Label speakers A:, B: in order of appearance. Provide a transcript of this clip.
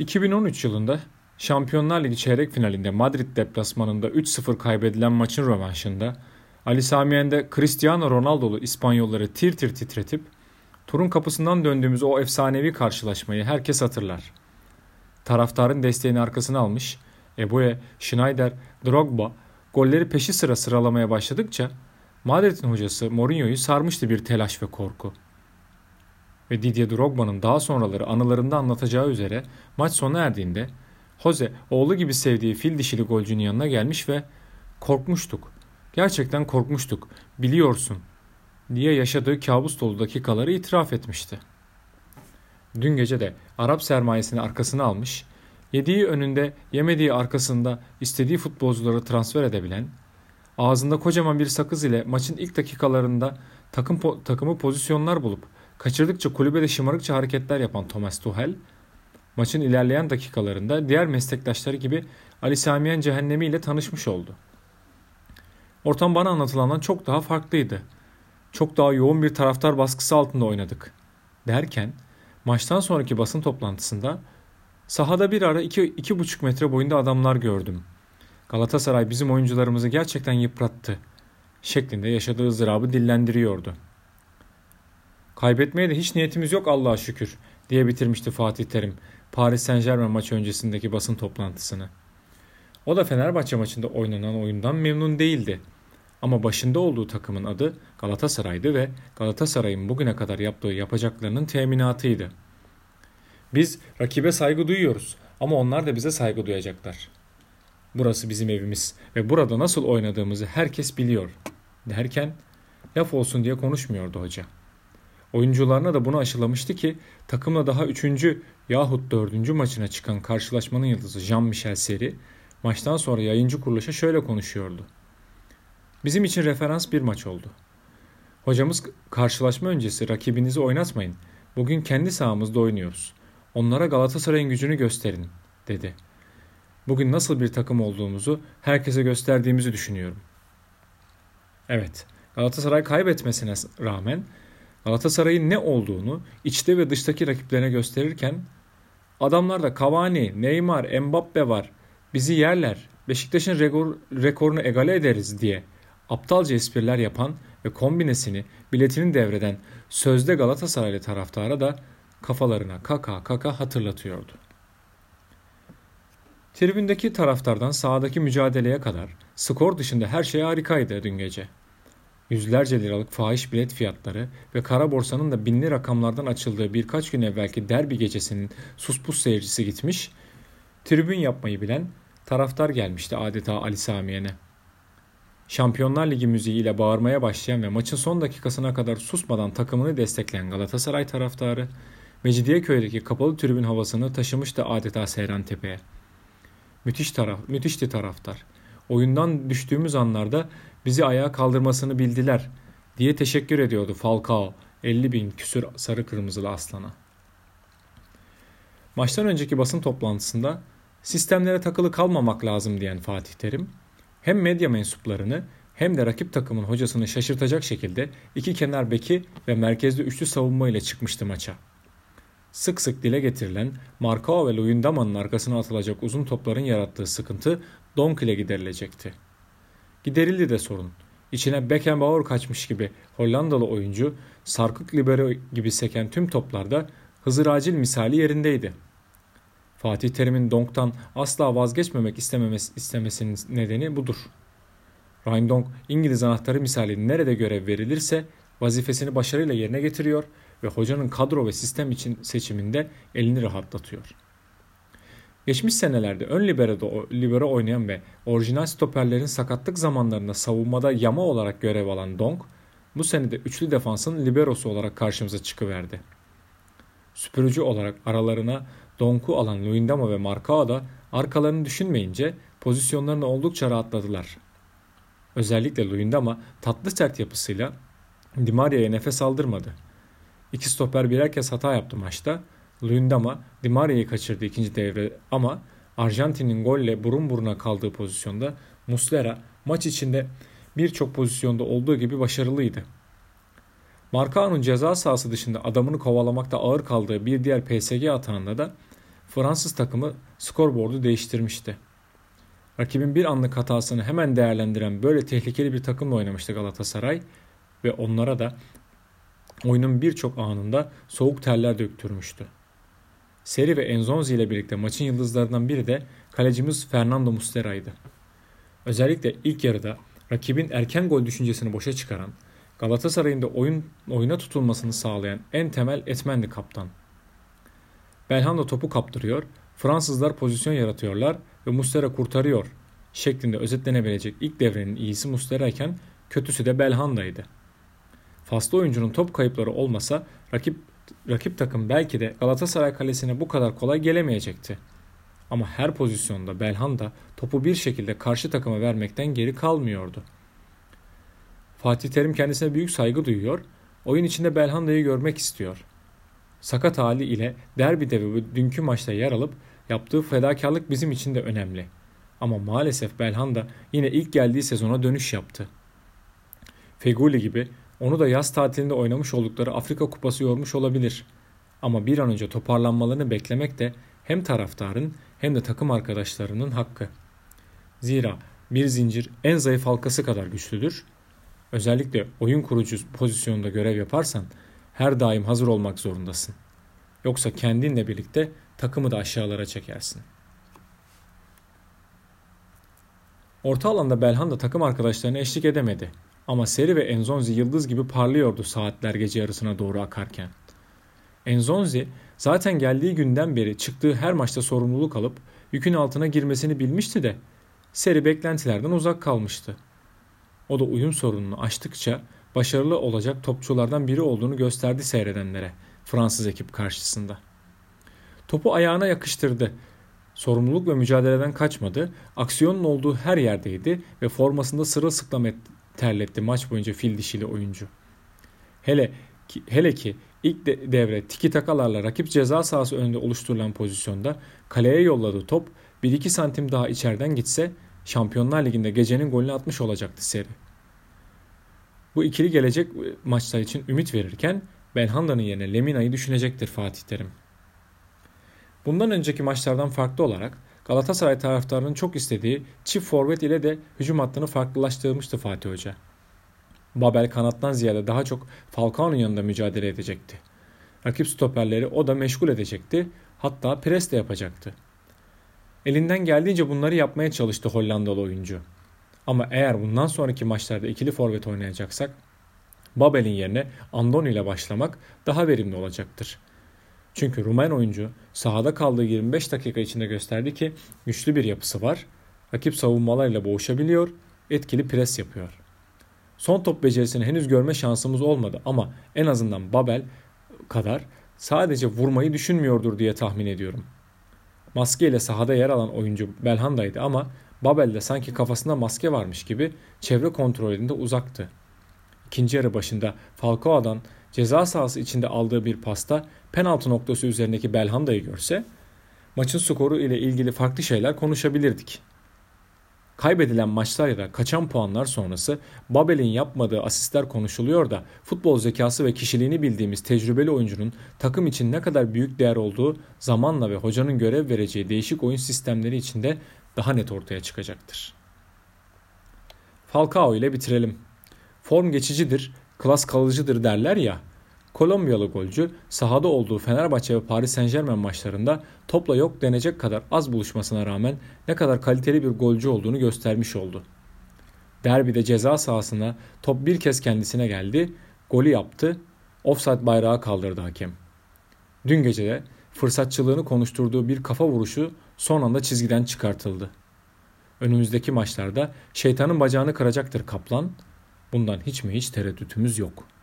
A: 2013 yılında Şampiyonlar Ligi çeyrek finalinde Madrid deplasmanında 3-0 kaybedilen maçın rövanşında Ali Samiyen'de Cristiano Ronaldo'lu İspanyolları tir tir titretip turun kapısından döndüğümüz o efsanevi karşılaşmayı herkes hatırlar. Taraftarın desteğini arkasına almış, Eboe, Schneider, Drogba golleri peşi sıra sıralamaya başladıkça Madrid'in hocası Mourinho'yu sarmıştı bir telaş ve korku. Ve Didier Drogba'nın daha sonraları anılarında anlatacağı üzere maç sona erdiğinde Jose oğlu gibi sevdiği fil dişili golcünün yanına gelmiş ve korkmuştuk. Gerçekten korkmuştuk. Biliyorsun diye yaşadığı kabus dolu dakikaları itiraf etmişti. Dün gece de Arap sermayesini arkasına almış, yediği önünde yemediği arkasında istediği futbolcuları transfer edebilen, ağzında kocaman bir sakız ile maçın ilk dakikalarında takım po- takımı pozisyonlar bulup kaçırdıkça kulübede şımarıkça hareketler yapan Thomas Tuchel, maçın ilerleyen dakikalarında diğer meslektaşları gibi Ali Samiyen Cehennemi ile tanışmış oldu. Ortam bana anlatılandan çok daha farklıydı. Çok daha yoğun bir taraftar baskısı altında oynadık. Derken maçtan sonraki basın toplantısında sahada bir ara 2-2,5 metre boyunda adamlar gördüm. Galatasaray bizim oyuncularımızı gerçekten yıprattı şeklinde yaşadığı ızdırabı dillendiriyordu. Kaybetmeye de hiç niyetimiz yok Allah'a şükür diye bitirmişti Fatih Terim Paris Saint Germain maçı öncesindeki basın toplantısını. O da Fenerbahçe maçında oynanan oyundan memnun değildi. Ama başında olduğu takımın adı Galatasaray'dı ve Galatasaray'ın bugüne kadar yaptığı yapacaklarının teminatıydı. Biz rakibe saygı duyuyoruz ama onlar da bize saygı duyacaklar. Burası bizim evimiz ve burada nasıl oynadığımızı herkes biliyor derken laf olsun diye konuşmuyordu hoca. Oyuncularına da bunu aşılamıştı ki takımla daha 3. yahut 4. maçına çıkan karşılaşmanın yıldızı Jean-Michel Seri maçtan sonra yayıncı kuruluşa şöyle konuşuyordu. Bizim için referans bir maç oldu. Hocamız karşılaşma öncesi rakibinizi oynatmayın. Bugün kendi sahamızda oynuyoruz. Onlara Galatasaray'ın gücünü gösterin, dedi. Bugün nasıl bir takım olduğumuzu herkese gösterdiğimizi düşünüyorum. Evet, Galatasaray kaybetmesine rağmen Galatasaray'ın ne olduğunu içte ve dıştaki rakiplerine gösterirken adamlarda Cavani, Neymar, Mbappe var. Bizi yerler. Beşiktaş'ın rekor, rekorunu egale ederiz diye aptalca espriler yapan ve kombinesini biletini devreden sözde Galatasaraylı taraftara da kafalarına kaka kaka hatırlatıyordu. Tribündeki taraftardan sahadaki mücadeleye kadar skor dışında her şey harikaydı dün gece. Yüzlerce liralık fahiş bilet fiyatları ve kara borsanın da binli rakamlardan açıldığı birkaç gün evvelki derbi gecesinin suspus seyircisi gitmiş, tribün yapmayı bilen taraftar gelmişti adeta Ali Samiye'ne. Şampiyonlar Ligi müziğiyle bağırmaya başlayan ve maçın son dakikasına kadar susmadan takımını destekleyen Galatasaray taraftarı, Mecidiyeköy'deki kapalı tribün havasını taşımıştı adeta Seyran Tepe'ye. Müthiş taraf, müthişti taraftar. Oyundan düştüğümüz anlarda bizi ayağa kaldırmasını bildiler diye teşekkür ediyordu Falcao 50 bin küsür sarı kırmızılı aslana. Maçtan önceki basın toplantısında sistemlere takılı kalmamak lazım diyen Fatih Terim, hem medya mensuplarını hem de rakip takımın hocasını şaşırtacak şekilde iki kenar beki ve merkezde üçlü savunma ile çıkmıştı maça. Sık sık dile getirilen Markao ve Luyendama'nın arkasına atılacak uzun topların yarattığı sıkıntı Donk ile giderilecekti. Giderildi de sorun. İçine Beckenbauer kaçmış gibi Hollandalı oyuncu sarkık libero gibi seken tüm toplarda Hızır Acil misali yerindeydi. Fatih Terim'in Donk'tan asla vazgeçmemek istememesi, istemesinin nedeni budur. Ryan Donk İngiliz anahtarı misali nerede görev verilirse vazifesini başarıyla yerine getiriyor ve hocanın kadro ve sistem için seçiminde elini rahatlatıyor. Geçmiş senelerde ön libero'da libero oynayan ve orijinal stoperlerin sakatlık zamanlarında savunmada yama olarak görev alan Donk, bu senede üçlü defansın liberosu olarak karşımıza çıkıverdi. Süpürücü olarak aralarına Donk'u alan Luyendama ve Marcao da arkalarını düşünmeyince pozisyonlarını oldukça rahatladılar. Özellikle Luyendama tatlı sert yapısıyla Di Maria'ya nefes aldırmadı. İki stoper birer kez hata yaptı maçta. Luyendama Di Maria'yı kaçırdı ikinci devre ama Arjantin'in golle burun buruna kaldığı pozisyonda Muslera maç içinde birçok pozisyonda olduğu gibi başarılıydı. Marcao'nun ceza sahası dışında adamını kovalamakta ağır kaldığı bir diğer PSG atağında da Fransız takımı skorboardu değiştirmişti. Rakibin bir anlık hatasını hemen değerlendiren böyle tehlikeli bir takımla oynamıştı Galatasaray ve onlara da oyunun birçok anında soğuk terler döktürmüştü. Seri ve Enzonzi ile birlikte maçın yıldızlarından biri de kalecimiz Fernando Muslera'ydı. Özellikle ilk yarıda rakibin erken gol düşüncesini boşa çıkaran, Galatasaray'ın da oyun oyuna tutulmasını sağlayan en temel etmendi kaptan. Belhanda topu kaptırıyor, Fransızlar pozisyon yaratıyorlar ve Muslera kurtarıyor şeklinde özetlenebilecek ilk devrenin iyisi Muslera iken kötüsü de Belhanda'ydı. Faslı oyuncunun top kayıpları olmasa rakip rakip takım belki de Galatasaray kalesine bu kadar kolay gelemeyecekti. Ama her pozisyonda Belhanda topu bir şekilde karşı takıma vermekten geri kalmıyordu. Fatih Terim kendisine büyük saygı duyuyor, oyun içinde Belhanda'yı görmek istiyor. Sakat hali ile derbide ve dünkü maçta yer alıp yaptığı fedakarlık bizim için de önemli. Ama maalesef Belhanda yine ilk geldiği sezona dönüş yaptı. Feguli gibi onu da yaz tatilinde oynamış oldukları Afrika Kupası yormuş olabilir. Ama bir an önce toparlanmalarını beklemek de hem taraftarın hem de takım arkadaşlarının hakkı. Zira bir zincir en zayıf halkası kadar güçlüdür. Özellikle oyun kurucu pozisyonunda görev yaparsan her daim hazır olmak zorundasın. Yoksa kendinle birlikte takımı da aşağılara çekersin. Orta alanda Belhanda takım arkadaşlarına eşlik edemedi. Ama Seri ve Enzonzi yıldız gibi parlıyordu saatler gece yarısına doğru akarken. Enzonzi zaten geldiği günden beri çıktığı her maçta sorumluluk alıp yükün altına girmesini bilmişti de Seri beklentilerden uzak kalmıştı. O da uyum sorununu aştıkça başarılı olacak topçulardan biri olduğunu gösterdi seyredenlere Fransız ekip karşısında. Topu ayağına yakıştırdı. Sorumluluk ve mücadeleden kaçmadı. Aksiyonun olduğu her yerdeydi ve formasında sırılsıklam terletti maç boyunca fil dişili oyuncu. Hele ki, hele ki ilk de, devre tiki takalarla rakip ceza sahası önünde oluşturulan pozisyonda kaleye yolladığı top 1-2 santim daha içeriden gitse Şampiyonlar Ligi'nde gecenin golünü atmış olacaktı seri. Bu ikili gelecek maçlar için ümit verirken Belhanda'nın yerine Lemina'yı düşünecektir Fatih Terim. Bundan önceki maçlardan farklı olarak Galatasaray taraftarının çok istediği çift forvet ile de hücum hattını farklılaştırmıştı Fatih Hoca. Babel kanattan ziyade daha çok Falcao'nun yanında mücadele edecekti. Rakip stoperleri o da meşgul edecekti. Hatta pres de yapacaktı. Elinden geldiğince bunları yapmaya çalıştı Hollandalı oyuncu. Ama eğer bundan sonraki maçlarda ikili forvet oynayacaksak Babel'in yerine Andoni ile başlamak daha verimli olacaktır. Çünkü Rumen oyuncu sahada kaldığı 25 dakika içinde gösterdi ki güçlü bir yapısı var. Rakip savunmalarıyla boğuşabiliyor, etkili pres yapıyor. Son top becerisini henüz görme şansımız olmadı ama en azından Babel kadar sadece vurmayı düşünmüyordur diye tahmin ediyorum. Maske ile sahada yer alan oyuncu Belhanda'ydı ama Babel'de sanki kafasında maske varmış gibi çevre kontrolünde uzaktı. İkinci yarı başında Falcao'dan ceza sahası içinde aldığı bir pasta penaltı noktası üzerindeki Belhanda'yı görse maçın skoru ile ilgili farklı şeyler konuşabilirdik. Kaybedilen maçlar ya da kaçan puanlar sonrası Babel'in yapmadığı asistler konuşuluyor da futbol zekası ve kişiliğini bildiğimiz tecrübeli oyuncunun takım için ne kadar büyük değer olduğu zamanla ve hocanın görev vereceği değişik oyun sistemleri içinde daha net ortaya çıkacaktır. Falcao ile bitirelim. Form geçicidir, klas kalıcıdır derler ya. Kolombiyalı golcü sahada olduğu Fenerbahçe ve Paris Saint Germain maçlarında topla yok denecek kadar az buluşmasına rağmen ne kadar kaliteli bir golcü olduğunu göstermiş oldu. Derbide ceza sahasına top bir kez kendisine geldi, golü yaptı, offside bayrağı kaldırdı hakem. Dün gece de fırsatçılığını konuşturduğu bir kafa vuruşu son anda çizgiden çıkartıldı. Önümüzdeki maçlarda şeytanın bacağını kıracaktır Kaplan. Bundan hiç mi hiç tereddütümüz yok.''